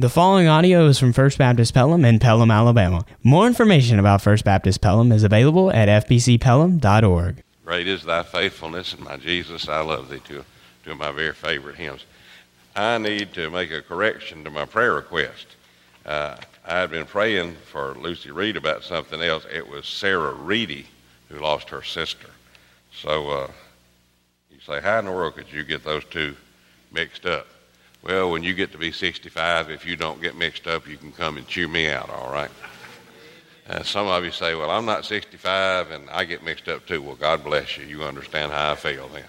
The following audio is from First Baptist Pelham in Pelham, Alabama. More information about First Baptist Pelham is available at fbcpelham.org. Great is thy faithfulness, and my Jesus, I love thee, two, of my very favorite hymns. I need to make a correction to my prayer request. Uh, I had been praying for Lucy Reed about something else. It was Sarah Reedy who lost her sister. So uh, you say, how in the world could you get those two mixed up? Well, when you get to be 65, if you don't get mixed up, you can come and chew me out, all right? Uh, some of you say, well, I'm not 65 and I get mixed up too. Well, God bless you. You understand how I feel then.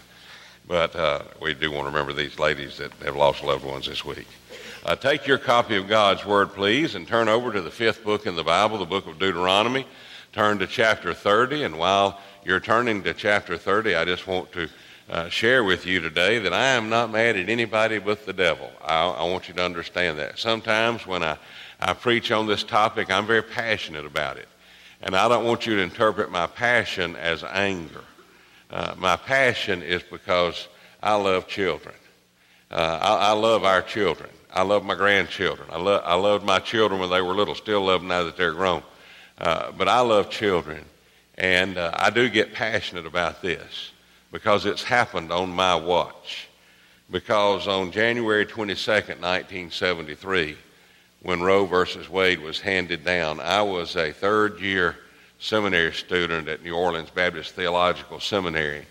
But uh, we do want to remember these ladies that have lost loved ones this week. Uh, take your copy of God's Word, please, and turn over to the fifth book in the Bible, the book of Deuteronomy. Turn to chapter 30, and while you're turning to chapter 30, I just want to uh, share with you today that I am not mad at anybody but the devil. I, I want you to understand that. Sometimes when I, I preach on this topic, I'm very passionate about it. And I don't want you to interpret my passion as anger. Uh, my passion is because I love children. Uh, I, I, love our children. I love my grandchildren. I, lo- I loved my children when they were little, still love them now that they're grown. Uh, but I love children. And uh, I do get passionate about this because it's happened on my watch. Because on January 22nd, 1973, when Roe versus Wade was handed down, I was a third year seminary student at New Orleans Baptist Theological Seminary.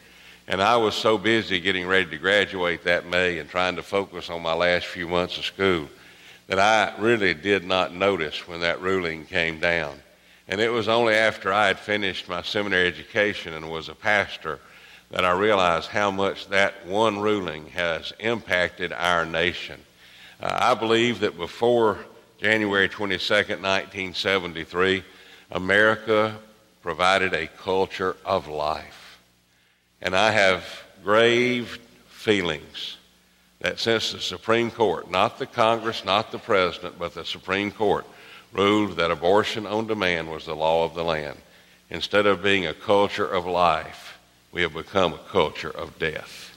And I was so busy getting ready to graduate that May and trying to focus on my last few months of school that I really did not notice when that ruling came down. And it was only after I had finished my seminary education and was a pastor that I realize how much that one ruling has impacted our nation. Uh, I believe that before January 22nd, 1973, America provided a culture of life. And I have grave feelings that since the Supreme Court, not the Congress, not the President, but the Supreme Court, ruled that abortion on demand was the law of the land, instead of being a culture of life, we have become a culture of death.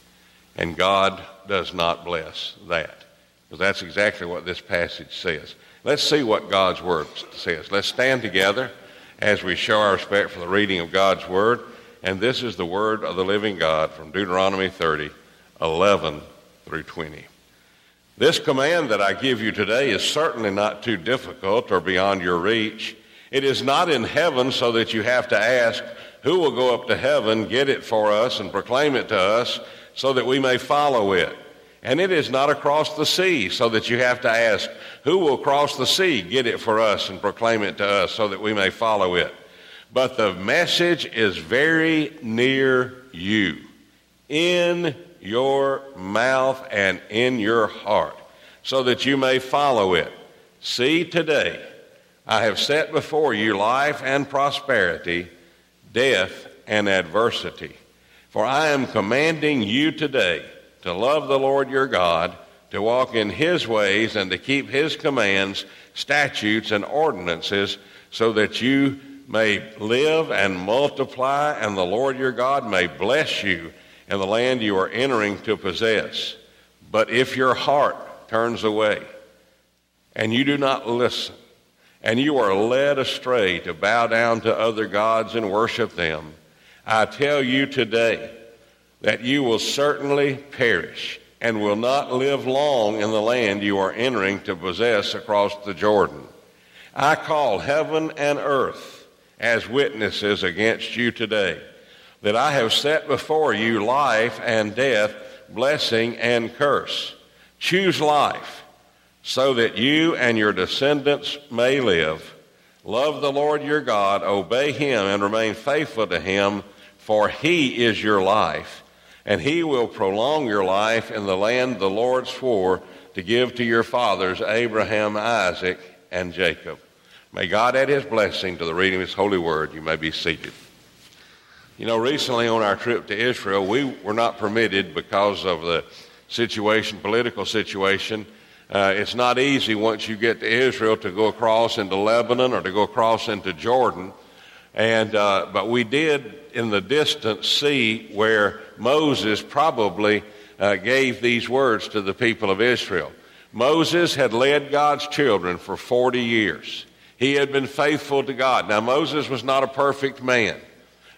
And God does not bless that. Because that's exactly what this passage says. Let's see what God's Word says. Let's stand together as we show our respect for the reading of God's Word. And this is the Word of the living God from Deuteronomy 30, 11 through 20. This command that I give you today is certainly not too difficult or beyond your reach. It is not in heaven so that you have to ask, who will go up to heaven, get it for us, and proclaim it to us so that we may follow it? And it is not across the sea, so that you have to ask, Who will cross the sea, get it for us, and proclaim it to us so that we may follow it? But the message is very near you, in your mouth and in your heart, so that you may follow it. See, today I have set before you life and prosperity death, and adversity. For I am commanding you today to love the Lord your God, to walk in his ways, and to keep his commands, statutes, and ordinances, so that you may live and multiply, and the Lord your God may bless you in the land you are entering to possess. But if your heart turns away, and you do not listen, and you are led astray to bow down to other gods and worship them, I tell you today that you will certainly perish and will not live long in the land you are entering to possess across the Jordan. I call heaven and earth as witnesses against you today that I have set before you life and death, blessing and curse. Choose life so that you and your descendants may live. Love the Lord your God, obey him, and remain faithful to him, for he is your life, and he will prolong your life in the land the Lord swore to give to your fathers, Abraham, Isaac, and Jacob. May God add his blessing to the reading of his holy word. You may be seated. You know, recently on our trip to Israel, we were not permitted because of the situation, political situation, uh, it's not easy once you get to Israel to go across into Lebanon or to go across into Jordan. And, uh, but we did in the distance see where Moses probably uh, gave these words to the people of Israel. Moses had led God's children for 40 years. He had been faithful to God. Now, Moses was not a perfect man,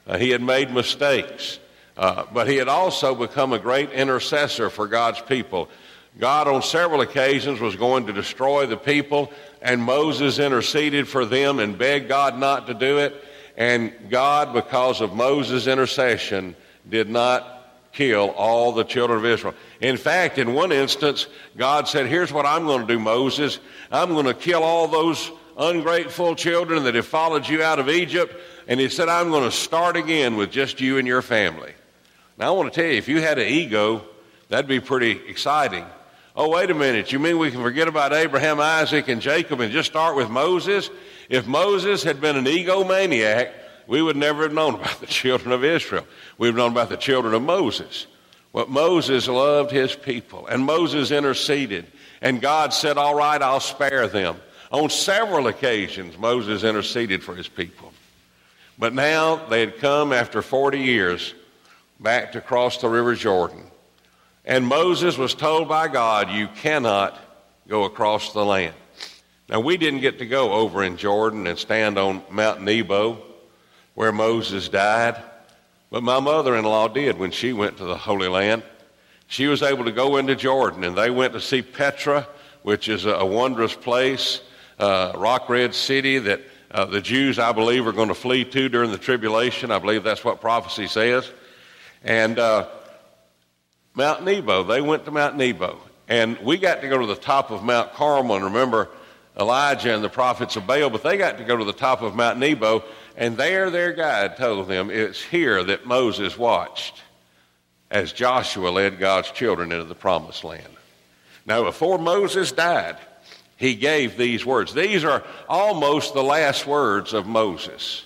uh, he had made mistakes, uh, but he had also become a great intercessor for God's people. God, on several occasions, was going to destroy the people, and Moses interceded for them and begged God not to do it. And God, because of Moses' intercession, did not kill all the children of Israel. In fact, in one instance, God said, Here's what I'm going to do, Moses. I'm going to kill all those ungrateful children that have followed you out of Egypt. And he said, I'm going to start again with just you and your family. Now, I want to tell you, if you had an ego, that'd be pretty exciting. Oh, wait a minute. You mean we can forget about Abraham, Isaac, and Jacob and just start with Moses? If Moses had been an egomaniac, we would never have known about the children of Israel. We've known about the children of Moses. But Moses loved his people, and Moses interceded, and God said, All right, I'll spare them. On several occasions, Moses interceded for his people. But now they had come after 40 years back to cross the River Jordan. And Moses was told by God, You cannot go across the land. Now, we didn't get to go over in Jordan and stand on Mount Nebo where Moses died, but my mother in law did when she went to the Holy Land. She was able to go into Jordan, and they went to see Petra, which is a, wondrous place, uh, rock red city that uh, the Jews, I believe, are going to flee to during the tribulation. I believe that's what prophecy says. And uh, Mount Nebo, they went to Mount Nebo. And we got to go to the top of Mount Carmel and remember Elijah and the prophets of Baal, but they got to go to the top of Mount Nebo. And there, their guide told them it's here that Moses watched as Joshua led God's children into the promised land. Now, before Moses died, he gave these words. These are almost the last words of Moses.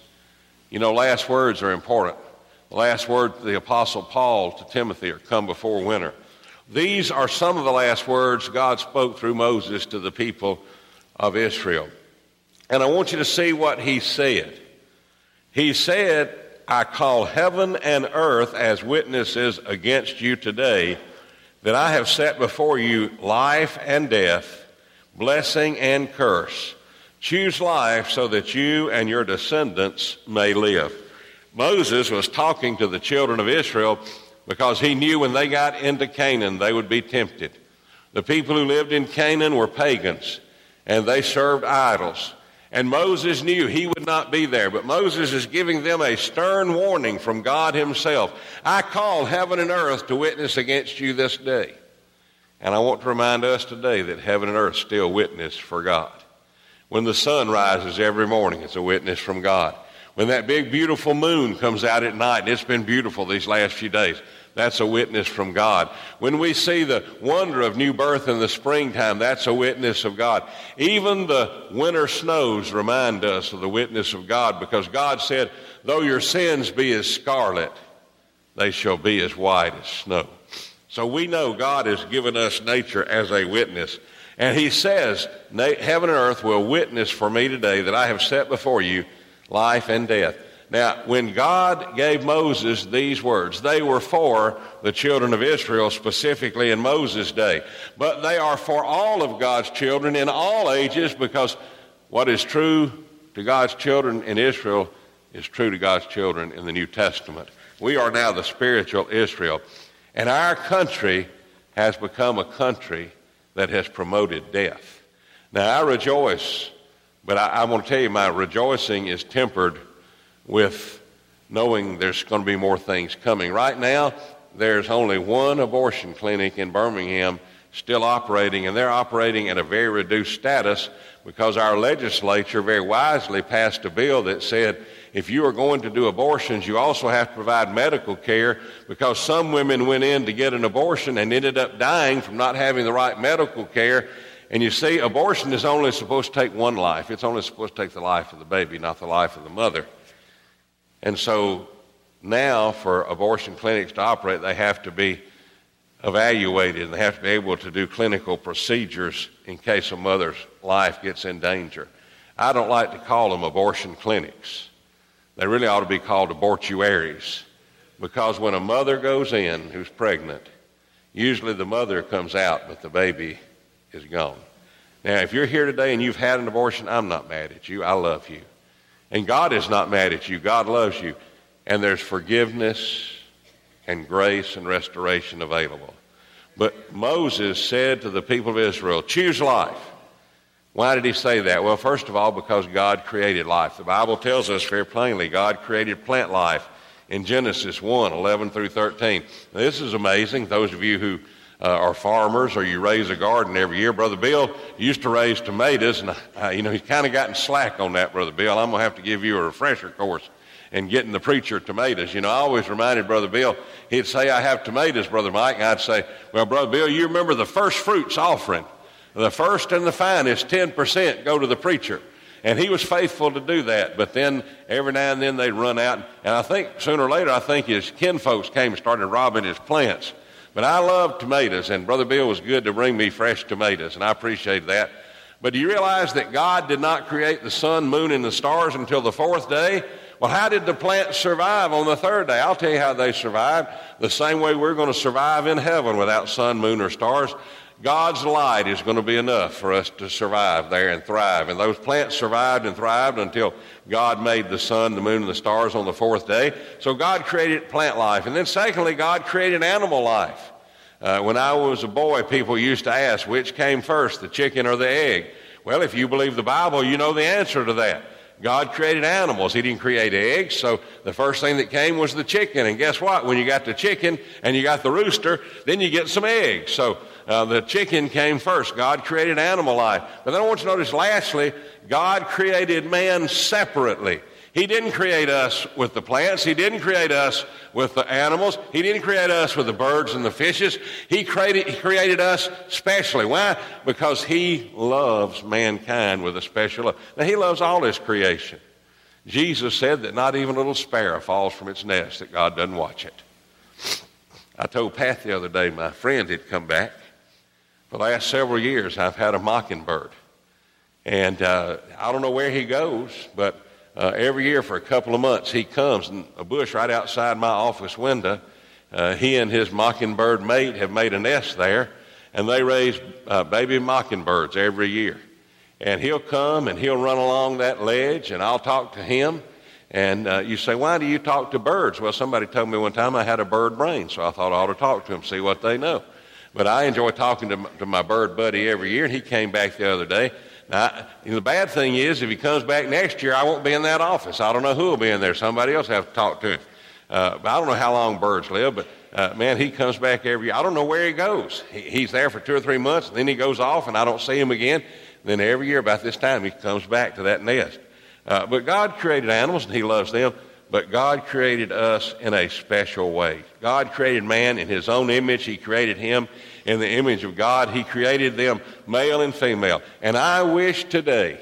You know, last words are important. The last words of the Apostle Paul to Timothy are come before winter. These are some of the last words God spoke through Moses to the people of Israel. And I want you to see what he said. He said, I call heaven and earth as witnesses against you today that I have set before you life and death, blessing and curse. Choose life so that you and your descendants may live. Moses was talking to the children of Israel because he knew when they got into Canaan they would be tempted. The people who lived in Canaan were pagans and they served idols. And Moses knew he would not be there, but Moses is giving them a stern warning from God himself. I call heaven and earth to witness against you this day. And I want to remind us today that heaven and earth still witness for God. When the sun rises every morning, it's a witness from God. When that big, beautiful moon comes out at night, and it's been beautiful these last few days, that's a witness from God. When we see the wonder of new birth in the springtime, that's a witness of God. Even the winter snows remind us of the witness of God because God said, Though your sins be as scarlet, they shall be as white as snow. So we know God has given us nature as a witness. And He says, Heaven and earth will witness for me today that I have set before you life and death. Now, when God gave Moses these words, they were for the children of Israel, specifically in Moses' day. But they are for all of God's children in all ages because what is true to God's children in Israel is true to God's children in the New Testament. We are now the spiritual Israel. And our country has become a country that has promoted death. Now, I rejoice, but I, I want to tell you, my rejoicing is tempered with knowing there's going to be more things coming. Right now, there's only one abortion clinic in Birmingham still operating, and they're operating at a very reduced status because our legislature very wisely passed a bill that said if you are going to do abortions, you also have to provide medical care because some women went in to get an abortion and ended up dying from not having the right medical care. And you see, abortion is only supposed to take one life. It's only supposed to take the life of the baby, not the life of the mother. And so now, for abortion clinics to operate, they have to be evaluated and they have to be able to do clinical procedures in case a mother's life gets in danger. I don't like to call them abortion clinics. They really ought to be called abortuaries because when a mother goes in who's pregnant, usually the mother comes out, but the baby is gone. Now, if you're here today and you've had an abortion, I'm not mad at you. I love you. And God is not mad at you. God loves you. And there's forgiveness and grace and restoration available. But Moses said to the people of Israel, choose life. Why did he say that? Well, first of all, because God created life. The Bible tells us very plainly God created plant life in Genesis 1 11 through 13. Now, this is amazing. Those of you who uh, are farmers or you raise a garden every year. Brother Bill used to raise tomatoes, and uh, you know he's kind of gotten slack on that, Brother Bill. I'm going to have to give you a refresher course in getting the preacher tomatoes. You know, I always reminded Brother Bill, he'd say, I have tomatoes, Brother Mike, and I'd say, Well, Brother Bill, you remember the first fruits offering. The first and the finest, 10%, go to the preacher. And he was faithful to do that. But then every now and then they'd run out. And I think sooner or later, I think his kinfolks came and started robbing his plants. But I love tomatoes, and Brother Bill was good to bring me fresh tomatoes, and I appreciate that. But do you realize that God did not create the sun, moon, and the stars until the fourth day? Well, how did the plants survive on the third day? I'll tell you how they survived. The same way we're going to survive in heaven without sun, moon, or stars. God's light is going to be enough for us to survive there and thrive. And those plants survived and thrived until God made the sun, the moon, and the stars on the fourth day. So God created plant life. And then, secondly, God created animal life. Uh, when I was a boy, people used to ask which came first, the chicken or the egg. Well, if you believe the Bible, you know the answer to that. God created animals. He didn't create eggs. So the first thing that came was the chicken. And guess what? When you got the chicken and you got the rooster, then you get some eggs. So uh, the chicken came first. God created animal life. But then I want you to notice, lastly, God created man separately. He didn't create us with the plants. He didn't create us with the animals. He didn't create us with the birds and the fishes. He created, he created us specially. Why? Because He loves mankind with a special love. Now, He loves all His creation. Jesus said that not even a little sparrow falls from its nest that God doesn't watch it. I told Pat the other day, my friend had come back. For the last several years, I've had a mockingbird. And uh, I don't know where he goes, but uh, every year for a couple of months, he comes in a bush right outside my office window. Uh, he and his mockingbird mate have made a nest there, and they raise uh, baby mockingbirds every year. And he'll come and he'll run along that ledge, and I'll talk to him. And uh, you say, Why do you talk to birds? Well, somebody told me one time I had a bird brain, so I thought I ought to talk to them, see what they know. But I enjoy talking to, to my bird buddy every year, and he came back the other day now, the bad thing is, if he comes back next year, I won't be in that office. I don't know who will be in there. Somebody else have to talk to him. Uh, I don't know how long birds live, but uh, man, he comes back every year. I don't know where he goes. He, he's there for two or three months, and then he goes off, and I don't see him again. Then every year about this time, he comes back to that nest. Uh, but God created animals, and he loves them. But God created us in a special way. God created man in his own image. He created him in the image of God. He created them male and female. And I wish today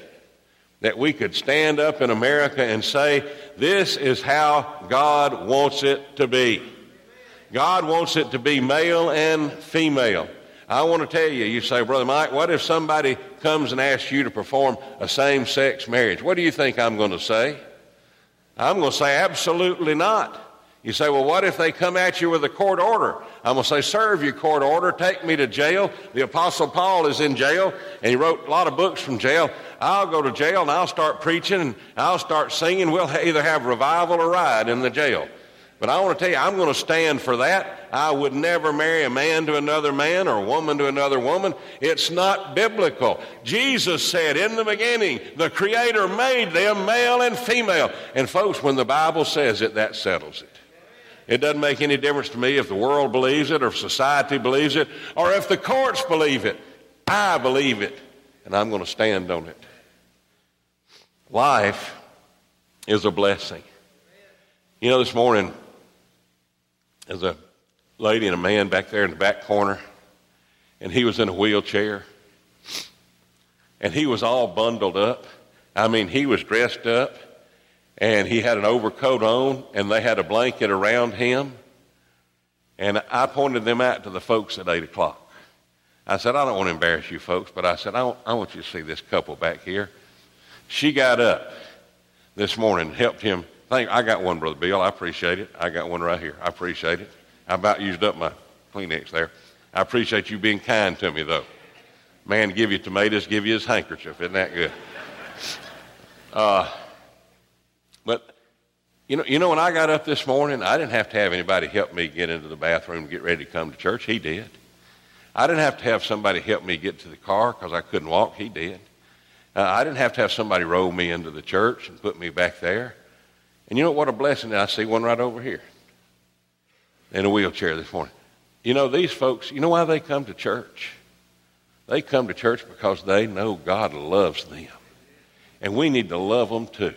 that we could stand up in America and say, this is how God wants it to be. God wants it to be male and female. I want to tell you, you say, Brother Mike, what if somebody comes and asks you to perform a same sex marriage? What do you think I'm going to say? I'm going to say, absolutely not. You say, well, what if they come at you with a court order? I'm going to say, serve your court order, take me to jail. The Apostle Paul is in jail, and he wrote a lot of books from jail. I'll go to jail and I'll start preaching and I'll start singing. We'll either have revival or riot in the jail. But I want to tell you, I'm going to stand for that. I would never marry a man to another man or a woman to another woman. It's not biblical. Jesus said in the beginning, the Creator made them male and female. And folks, when the Bible says it, that settles it. It doesn't make any difference to me if the world believes it or if society believes it or if the courts believe it. I believe it, and I'm going to stand on it. Life is a blessing. You know, this morning, there's a lady and a man back there in the back corner, and he was in a wheelchair, and he was all bundled up. I mean, he was dressed up, and he had an overcoat on, and they had a blanket around him. And I pointed them out to the folks at 8 o'clock. I said, I don't want to embarrass you folks, but I said, I want, I want you to see this couple back here. She got up this morning helped him Thank, I got one, Brother Bill. I appreciate it. I got one right here. I appreciate it. I about used up my Kleenex there. I appreciate you being kind to me, though. Man give you tomatoes, give you his handkerchief. Isn't that good? Uh, but you know, you know, when I got up this morning, I didn't have to have anybody help me get into the bathroom and get ready to come to church. He did. I didn't have to have somebody help me get to the car because I couldn't walk. He did. Uh, I didn't have to have somebody roll me into the church and put me back there. And you know what a blessing I see one right over here in a wheelchair this morning. You know, these folks, you know why they come to church? They come to church because they know God loves them. And we need to love them too.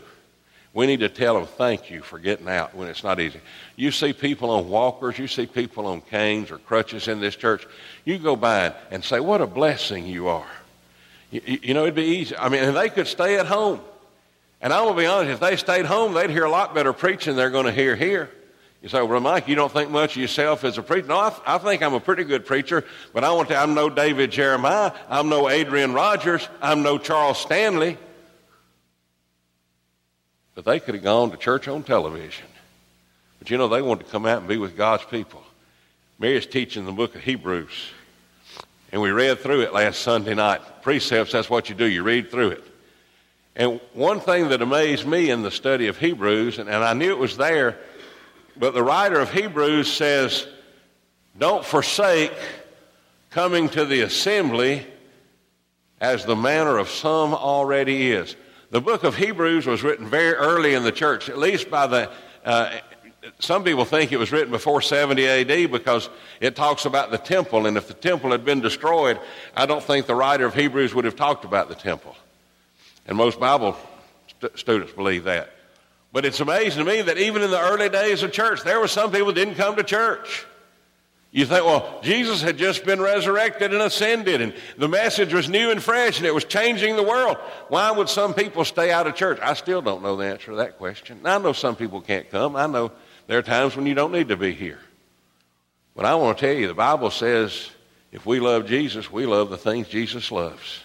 We need to tell them thank you for getting out when it's not easy. You see people on walkers, you see people on canes or crutches in this church, you go by and say, What a blessing you are. You, you know, it'd be easy. I mean, and they could stay at home. And I'm going to be honest, if they stayed home, they'd hear a lot better preaching than they're going to hear here. You say, well, Mike, you don't think much of yourself as a preacher. No, I, th- I think I'm a pretty good preacher, but I want to, I'm no David Jeremiah. I'm no Adrian Rogers. I'm no Charles Stanley. But they could have gone to church on television. But you know, they wanted to come out and be with God's people. Mary's teaching the book of Hebrews. And we read through it last Sunday night. Precepts, that's what you do. You read through it. And one thing that amazed me in the study of Hebrews, and, and I knew it was there, but the writer of Hebrews says, Don't forsake coming to the assembly as the manner of some already is. The book of Hebrews was written very early in the church, at least by the. Uh, some people think it was written before 70 AD because it talks about the temple, and if the temple had been destroyed, I don't think the writer of Hebrews would have talked about the temple. And most Bible st- students believe that. But it's amazing to me that even in the early days of church, there were some people didn't come to church. You think, well, Jesus had just been resurrected and ascended, and the message was new and fresh, and it was changing the world. Why would some people stay out of church? I still don't know the answer to that question. I know some people can't come. I know there are times when you don't need to be here. But I want to tell you, the Bible says if we love Jesus, we love the things Jesus loves.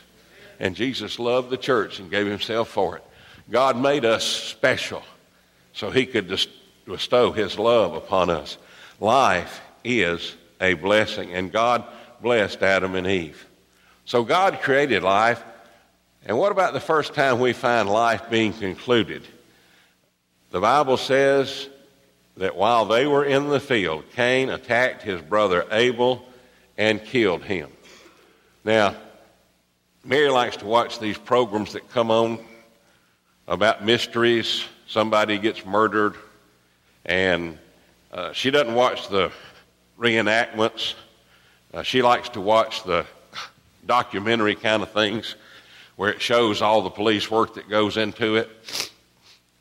And Jesus loved the church and gave himself for it. God made us special so he could bestow his love upon us. Life is a blessing, and God blessed Adam and Eve. So God created life. And what about the first time we find life being concluded? The Bible says that while they were in the field, Cain attacked his brother Abel and killed him. Now, Mary likes to watch these programs that come on about mysteries. Somebody gets murdered, and uh, she doesn't watch the reenactments. Uh, she likes to watch the documentary kind of things where it shows all the police work that goes into it.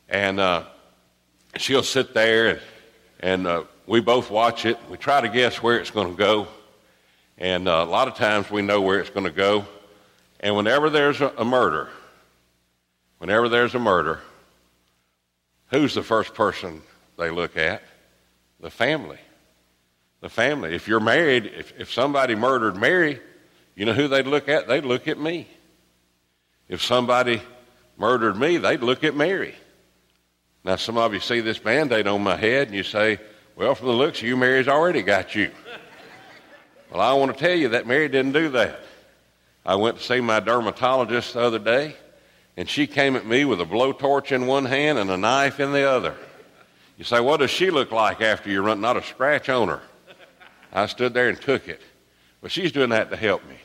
And uh, she'll sit there, and, and uh, we both watch it. We try to guess where it's going to go. And uh, a lot of times we know where it's going to go. And whenever there's a, a murder, whenever there's a murder, who's the first person they look at? The family. The family. If you're married, if, if somebody murdered Mary, you know who they'd look at? They'd look at me. If somebody murdered me, they'd look at Mary. Now, some of you see this band aid on my head and you say, well, from the looks of you, Mary's already got you. well, I want to tell you that Mary didn't do that. I went to see my dermatologist the other day, and she came at me with a blowtorch in one hand and a knife in the other. You say, what does she look like after you run? Not a scratch on her. I stood there and took it. But she's doing that to help me.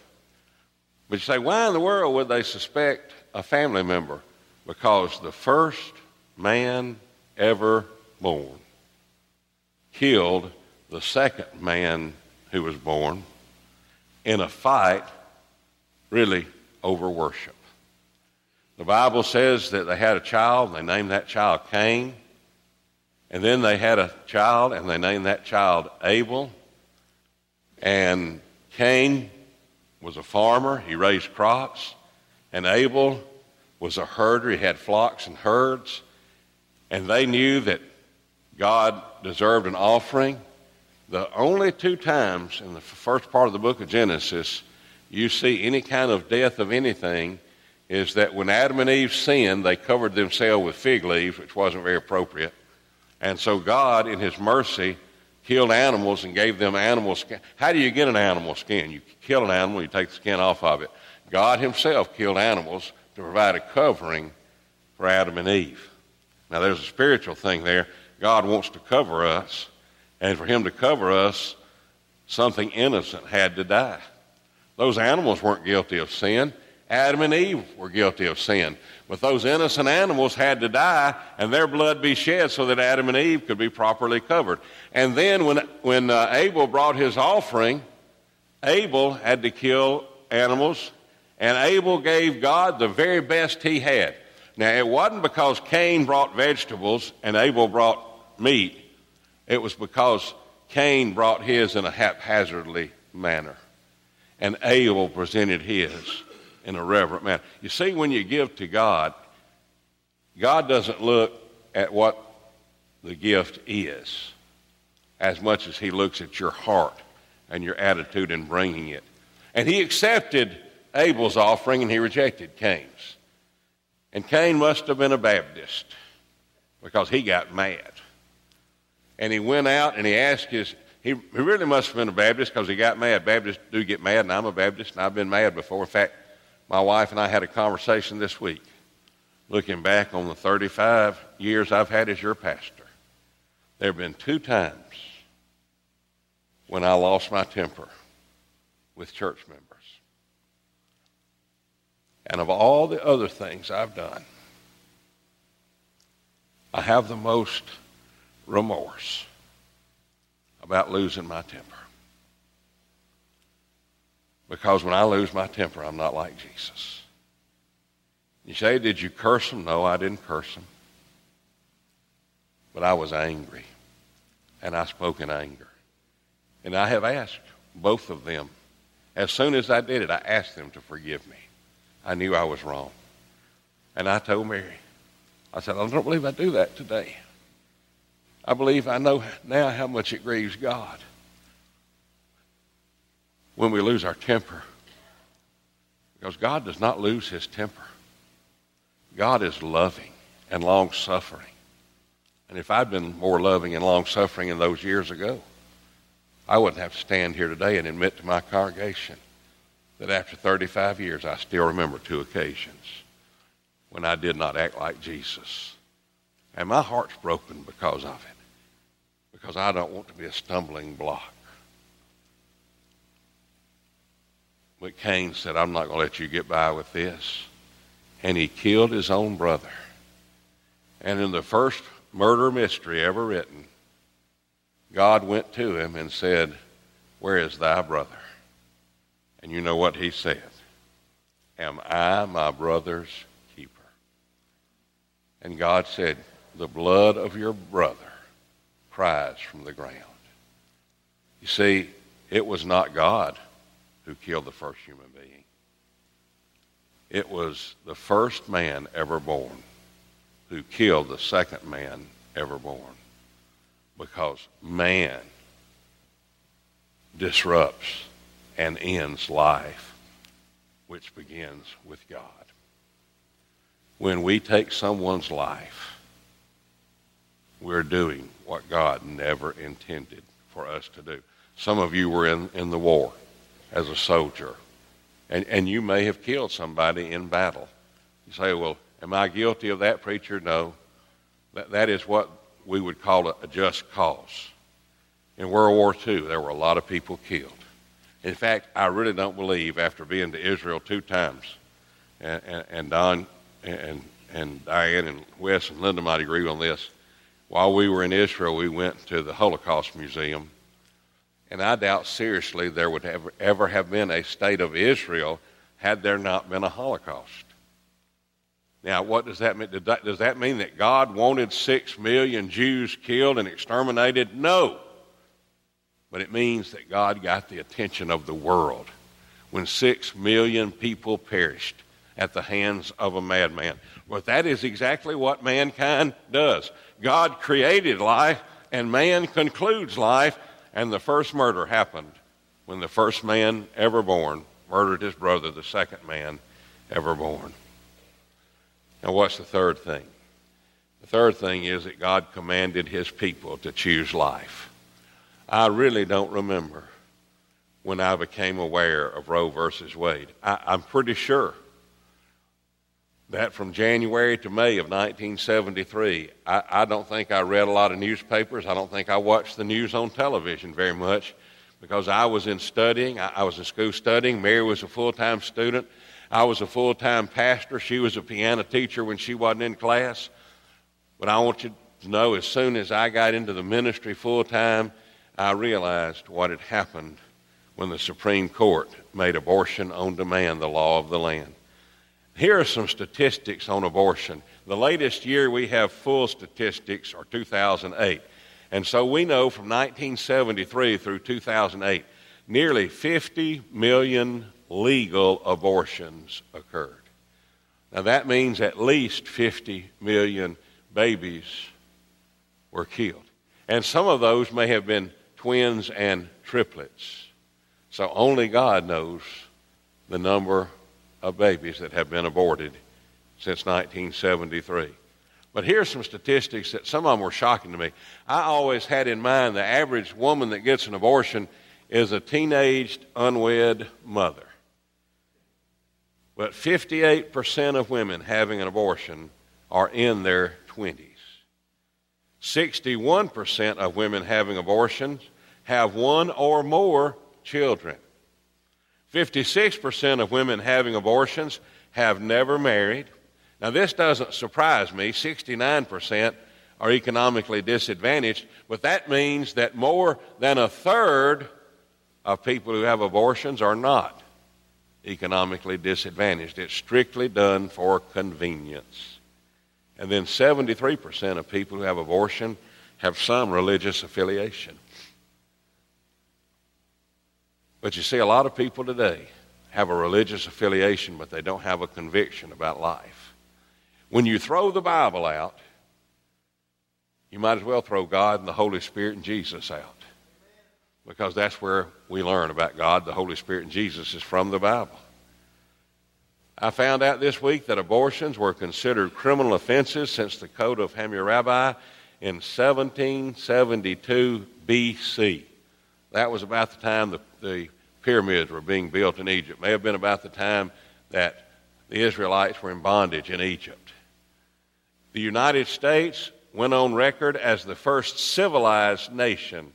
But you say, why in the world would they suspect a family member? Because the first man ever born killed the second man who was born in a fight really over worship. The Bible says that they had a child, and they named that child Cain. And then they had a child, and they named that child Abel. And Cain was a farmer, he raised crops. And Abel was a herder, he had flocks and herds. And they knew that God deserved an offering. The only two times in the first part of the book of Genesis you see any kind of death of anything is that when Adam and Eve sinned, they covered themselves with fig leaves, which wasn't very appropriate. And so God, in His mercy, killed animals and gave them animal skin. How do you get an animal skin? You kill an animal, you take the skin off of it. God Himself killed animals to provide a covering for Adam and Eve. Now, there's a spiritual thing there. God wants to cover us, and for Him to cover us, something innocent had to die. Those animals weren't guilty of sin. Adam and Eve were guilty of sin. But those innocent animals had to die and their blood be shed so that Adam and Eve could be properly covered. And then when, when uh, Abel brought his offering, Abel had to kill animals, and Abel gave God the very best he had. Now, it wasn't because Cain brought vegetables and Abel brought meat, it was because Cain brought his in a haphazardly manner, and Abel presented his in a reverent manner. You see, when you give to God, God doesn't look at what the gift is as much as He looks at your heart and your attitude in bringing it. And He accepted Abel's offering and He rejected Cain's. And Cain must have been a Baptist because he got mad. And he went out and he asked his, he, he really must have been a Baptist because he got mad. Baptists do get mad, and I'm a Baptist, and I've been mad before. In fact, my wife and I had a conversation this week looking back on the 35 years I've had as your pastor. There have been two times when I lost my temper with church members. And of all the other things I've done, I have the most remorse about losing my temper. Because when I lose my temper, I'm not like Jesus. You say, Did you curse him? No, I didn't curse him. But I was angry. And I spoke in anger. And I have asked both of them. As soon as I did it, I asked them to forgive me. I knew I was wrong. And I told Mary, I said, I don't believe I do that today. I believe I know now how much it grieves God when we lose our temper. Because God does not lose his temper. God is loving and long suffering. And if I'd been more loving and long suffering in those years ago, I wouldn't have to stand here today and admit to my congregation that after 35 years, I still remember two occasions when I did not act like Jesus. And my heart's broken because of it, because I don't want to be a stumbling block. But Cain said, I'm not going to let you get by with this. And he killed his own brother. And in the first murder mystery ever written, God went to him and said, Where is thy brother? And you know what he said? Am I my brother's keeper? And God said, The blood of your brother cries from the ground. You see, it was not God who killed the first human being. It was the first man ever born who killed the second man ever born because man disrupts and ends life, which begins with God. When we take someone's life, we're doing what God never intended for us to do. Some of you were in, in the war as a soldier. And, and you may have killed somebody in battle. You say, well, am I guilty of that, preacher? No. That, that is what we would call a, a just cause. In World War II, there were a lot of people killed. In fact, I really don't believe, after being to Israel two times, and, and, and Don and, and Diane and Wes and Linda might agree on this, while we were in Israel, we went to the Holocaust Museum and I doubt seriously there would have, ever have been a state of Israel had there not been a Holocaust. Now, what does that mean? Does that mean that God wanted six million Jews killed and exterminated? No. But it means that God got the attention of the world when six million people perished at the hands of a madman. Well, that is exactly what mankind does. God created life, and man concludes life and the first murder happened when the first man ever born murdered his brother, the second man ever born. Now, what's the third thing? The third thing is that God commanded his people to choose life. I really don't remember when I became aware of Roe versus Wade. I, I'm pretty sure that from January to May of 1973, I, I, don't think I read a lot of newspapers. I don't think I watched the news on television very much because I was in studying. I, I was in school studying. Mary was a full time student. I was a full time pastor. She was a piano teacher when she wasn't in class. But I want you to know as soon as I got into the ministry full time, I realized what had happened when the Supreme Court made abortion on demand the law of the land. Here are some statistics on abortion. The latest year we have full statistics are 2008. And so we know from 1973 through 2008, nearly 50 million legal abortions occurred. Now that means at least 50 million babies were killed. And some of those may have been twins and triplets. So only God knows the number of babies that have been aborted since 1973. But here's some statistics that some of them were shocking to me. I always had in mind the average woman that gets an abortion is a teenaged, unwed mother. But 58% of women having an abortion are in their 20s. 61% of women having abortions have one or more children. 56% of women having abortions have never married. Now, this doesn't surprise me. 69% are economically disadvantaged, but that means that more than a third of people who have abortions are not economically disadvantaged. It's strictly done for convenience. And then 73% of people who have abortion have some religious affiliation. But you see, a lot of people today have a religious affiliation, but they don't have a conviction about life. When you throw the Bible out, you might as well throw God and the Holy Spirit and Jesus out. Because that's where we learn about God, the Holy Spirit, and Jesus is from the Bible. I found out this week that abortions were considered criminal offenses since the Code of Hammurabi in 1772 BC. That was about the time the, the pyramids were being built in Egypt. May have been about the time that the Israelites were in bondage in Egypt. The United States went on record as the first civilized nation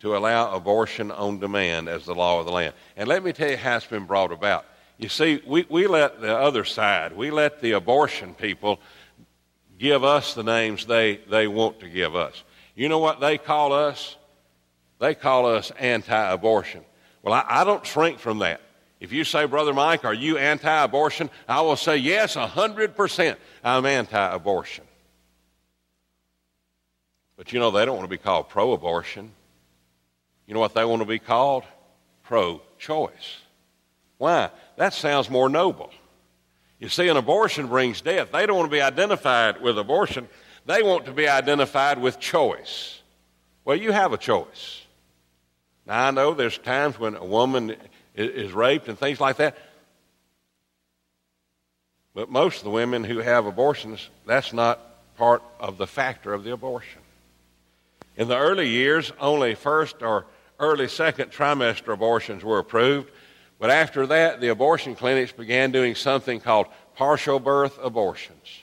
to allow abortion on demand as the law of the land. And let me tell you how it's been brought about. You see, we, we let the other side, we let the abortion people give us the names they, they want to give us. You know what they call us? They call us anti abortion. Well, I, I, don't shrink from that. If you say, Brother Mike, are you anti abortion? I will say, yes, 100%. I'm anti abortion. But you know, they don't want to be called pro abortion. You know what they want to be called? Pro choice. Why? That sounds more noble. You see, an abortion brings death. They don't want to be identified with abortion, they want to be identified with choice. Well, you have a choice. Now, I know there's times when a woman is raped and things like that. But most of the women who have abortions, that's not part of the factor of the abortion. In the early years, only first or early second trimester abortions were approved. But after that, the abortion clinics began doing something called partial birth abortions.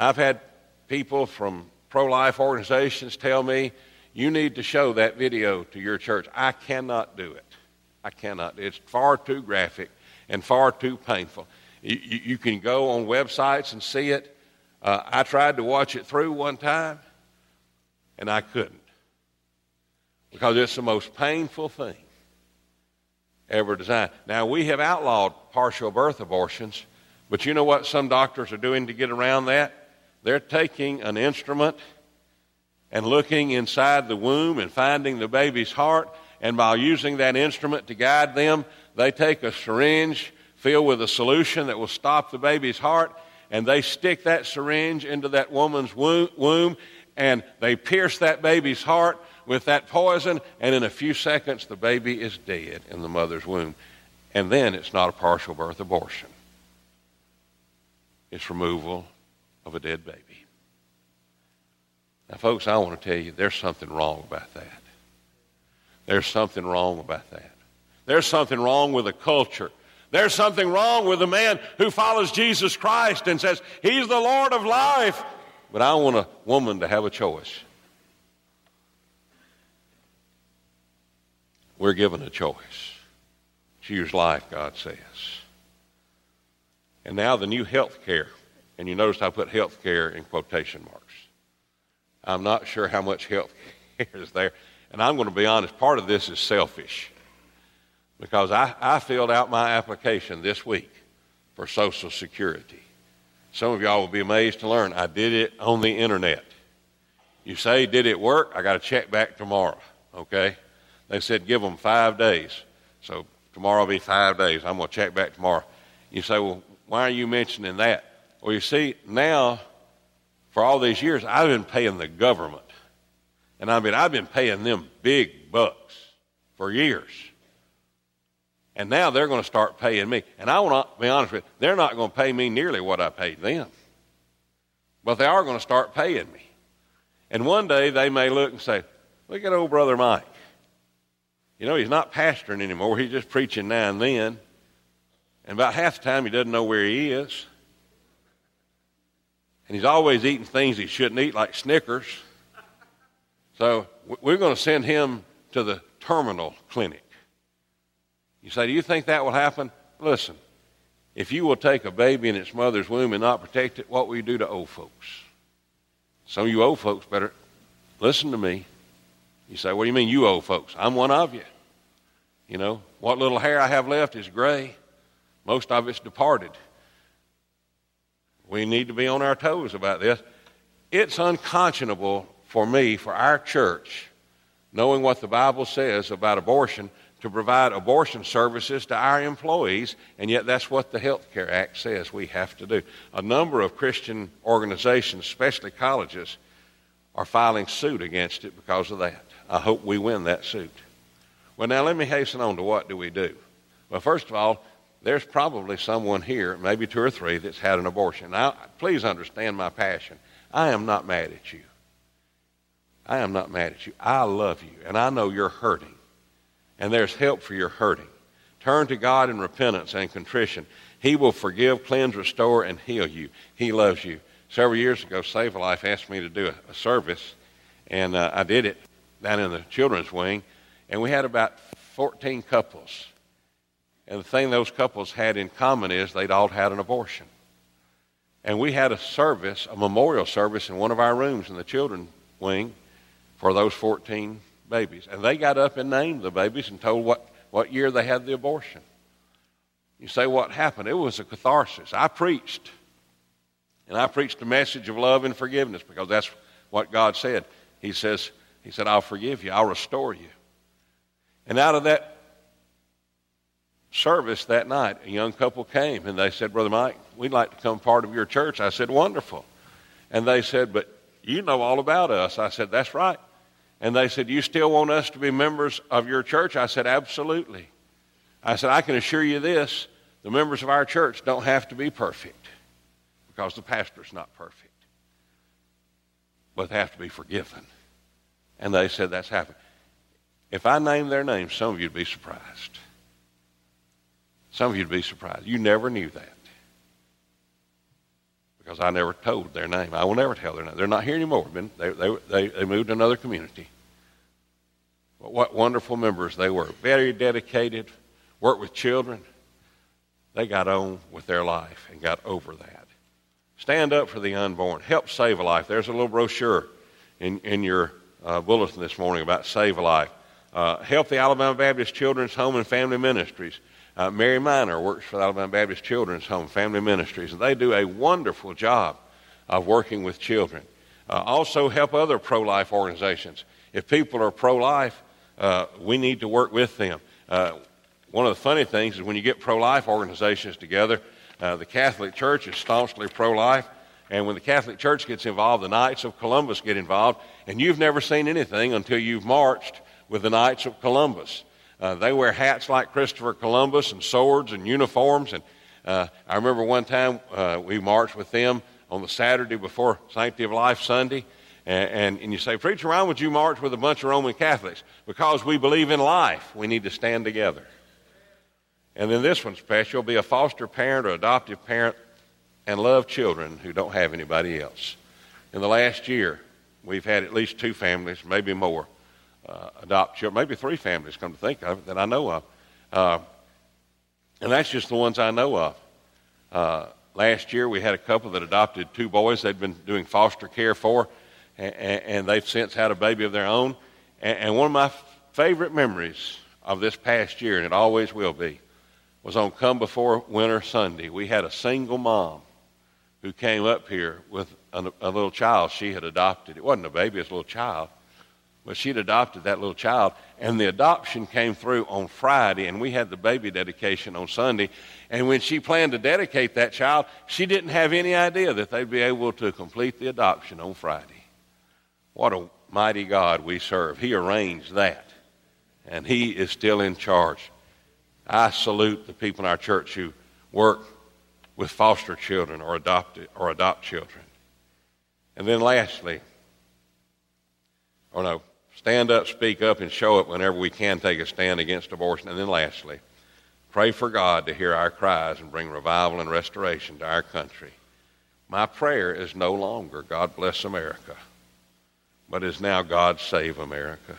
I've had people from pro life organizations tell me you need to show that video to your church. I cannot do it. I cannot. It's far too graphic and far too painful. You, you, can go on websites and see it. Uh, I tried to watch it through one time, and I couldn't because it's the most painful thing ever designed. Now, we have outlawed partial birth abortions, but you know what some doctors are doing to get around that? They're taking an instrument and looking inside the womb and finding the baby's heart. And by using that instrument to guide them, they take a syringe filled with a solution that will stop the baby's heart, and they stick that syringe into that woman's womb, and they pierce that baby's heart with that poison, and in a few seconds, the baby is dead in the mother's womb. And then it's not a partial birth abortion, it's removal of a dead baby. Now, folks, I want to tell you there's something wrong about that. There's something wrong about that. There's something wrong with the culture. There's something wrong with a man who follows Jesus Christ and says, He's the Lord of life. But I want a woman to have a choice. We're given a choice. Choose life, God says. And now the new health care. And you notice I put health care in quotation marks. I'm not sure how much care is there. And I'm going to be honest, part of this is selfish. Because I, I filled out my application this week for Social Security. Some of y'all will be amazed to learn I did it on the internet. You say, did it work? I got to check back tomorrow, okay? They said give them five days. So tomorrow will be five days. I'm going to check back tomorrow. You say, well, why are you mentioning that? Well, you see, now, for all these years, I've been paying the government. And I mean, I've been paying them big bucks for years. And now they're going to start paying me. And I want to be honest with you, they're not going to pay me nearly what I paid them. But they are going to start paying me. And one day they may look and say, Look at old brother Mike. You know, he's not pastoring anymore. He's just preaching now and then. And about half the time he doesn't know where he is. And he's always eating things he shouldn't eat, like Snickers. So we're going to send him to the terminal clinic. You say, Do you think that will happen? Listen, if you will take a baby in its mother's womb and not protect it, what will you do to old folks? Some of you old folks better listen to me. You say, What do you mean, you old folks? I'm one of you. You know, what little hair I have left is gray, most of it's departed. We need to be on our toes about this. It's unconscionable for me, for our church, knowing what the Bible says about abortion, to provide abortion services to our employees, and yet that's what the Health Care Act says we have to do. A number of Christian organizations, especially colleges, are filing suit against it because of that. I hope we win that suit. Well, now let me hasten on to what do we do. Well, first of all, there's probably someone here, maybe two or three, that's had an abortion. Now, please understand my passion. I am not mad at you. I am not mad at you. I love you, and I know you're hurting and there's help for your hurting. Turn to God in repentance and contrition. He will forgive, cleanse, restore, and heal you. He loves you. Several years ago, Save a Life asked me to do a, a service, and uh, I did it down in the children's wing, and we had about 14 couples. And the thing those couples had in common is they'd all had an abortion. And we had a service, a memorial service, in one of our rooms in the children's wing for those 14 babies. And they got up and named the babies and told what, what year they had the abortion. You say, what happened? It was a catharsis. I preached. And I preached a message of love and forgiveness because that's what God said. He says, He said, I'll forgive you, I'll restore you. And out of that service that night, a young couple came and they said, Brother Mike, we'd like to become part of your church. I said, Wonderful. And they said, But you know all about us. I said, That's right. And they said, You still want us to be members of your church? I said, Absolutely. I said, I can assure you this the members of our church don't have to be perfect because the pastor's not perfect, but they have to be forgiven. And they said, That's happened. If I name their names, some of you'd be surprised. Some of you'd be surprised. You never knew that because I never told their name. I will never tell their name. They're not here anymore. They, they, they, they moved to another community. But what wonderful members they were. Very dedicated, worked with children. They got on with their life and got over that. Stand up for the unborn. Help save a life. There's a little brochure in, in your uh, bulletin this morning about Save a Life. Uh, help the Alabama Baptist Children's Home and Family Ministries. Uh, Mary Miner works for the Alabama Baptist Children's Home Family Ministries, and they do a wonderful job of working with children. Uh, also, help other pro life organizations. If people are pro life, uh, we need to work with them. Uh, one of the funny things is when you get pro life organizations together, uh, the Catholic Church is staunchly pro life. And when the Catholic Church gets involved, the Knights of Columbus get involved. And you've never seen anything until you've marched with the Knights of Columbus. Uh, they wear hats like Christopher Columbus and swords and uniforms. And uh, I remember one time uh, we marched with them on the Saturday before Sanctity of Life Sunday, And, and, and you say, Preacher, why would you march with a bunch of Roman Catholics? Because we believe in life. We need to stand together. And then this one's special be a foster parent or adoptive parent and love children who don't have anybody else. In the last year, we've had at least two families, maybe more, uh, adopt children, maybe three families, come to think of it, that I know of. Uh, and that's just the ones I know of. Uh, last year, we had a couple that adopted two boys they'd been doing foster care for, and, and they've since had a baby of their own. And, and one of my favorite memories of this past year, and it always will be, was on Come Before Winter Sunday. We had a single mom who came up here with a, a little child she had adopted. It wasn't a baby, it was a little child. But she'd adopted that little child, and the adoption came through on Friday, and we had the baby dedication on Sunday. And when she planned to dedicate that child, she didn't have any idea that they'd be able to complete the adoption on Friday. What a mighty God we serve. He arranged that, and He is still in charge. I salute the people in our church who work with foster children or adopt, or adopt children. And then lastly, or no, stand up, speak up, and show it whenever we can take a stand against abortion. And then lastly, pray for God to hear our cries and bring revival and restoration to our country. My prayer is no longer, God bless America, but is now, God save America.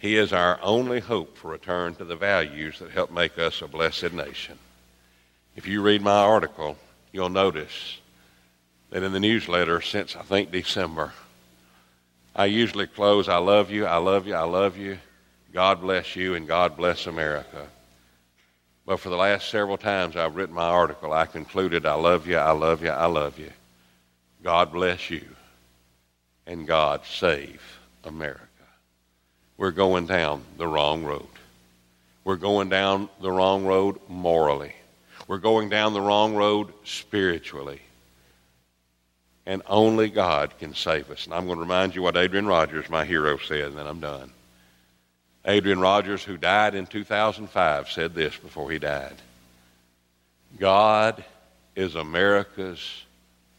He is our only hope for return to the values that help make us a blessed nation. If you read my article, you'll notice that in the newsletter since I think December, I usually close, I love you, I love you, I love you. God bless you, and God bless America. But for the last several times I've written my article, I concluded, I love you, I love you, I love you. God bless you, and God save America. We're going down the wrong road. We're going down the wrong road morally. We're going down the wrong road spiritually. And only God can save us. And I'm going to remind you what Adrian Rogers, my hero, said, and then I'm done. Adrian Rogers, who died in 2005, said this before he died God is America's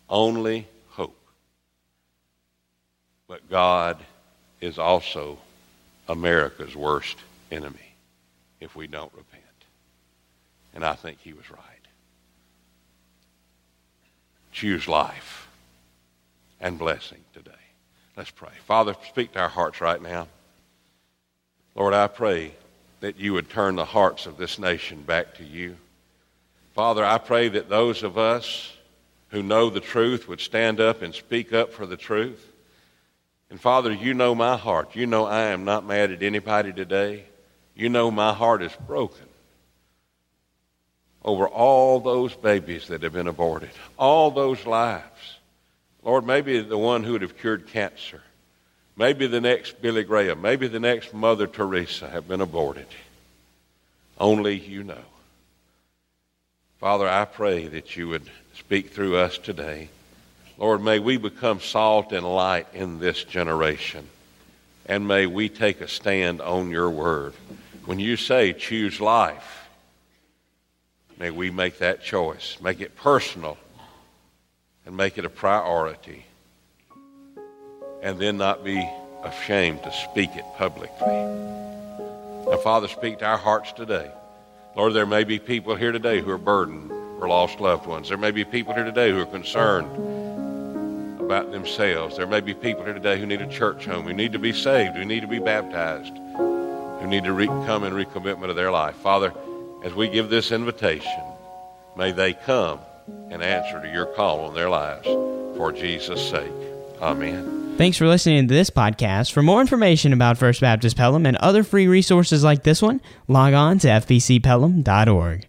only hope, but God is also America's worst enemy if we don't repent. And I think he was right. Choose life and blessing today. Let's pray. Father, speak to our hearts right now. Lord, I pray that you would turn the hearts of this nation back to you. Father, I pray that those of us who know the truth would stand up and speak up for the truth. And Father, you know my heart. You know I am not mad at anybody today. You know my heart is broken over all those babies that have been aborted, all those lives. Lord, maybe the one who would have cured cancer, maybe the next Billy Graham, maybe the next Mother Teresa have been aborted. Only you know. Father, I pray that you would speak through us today. Lord, may we become salt and light in this generation. And may we take a stand on your word. When you say choose life, May we make that choice, make it personal, and make it a priority, and then not be ashamed to speak it publicly. Now, Father, speak to our hearts today. Lord, there may be people here today who are burdened for lost loved ones. There may be people here today who are concerned about themselves. There may be people here today who need a church home, who need to be saved, who need to be baptized, who need to re- come in recommitment of their life. Father, as we give this invitation, may they come and answer to your call on their lives for Jesus' sake. Amen. Thanks for listening to this podcast. For more information about First Baptist Pelham and other free resources like this one, log on to fbcpelham.org.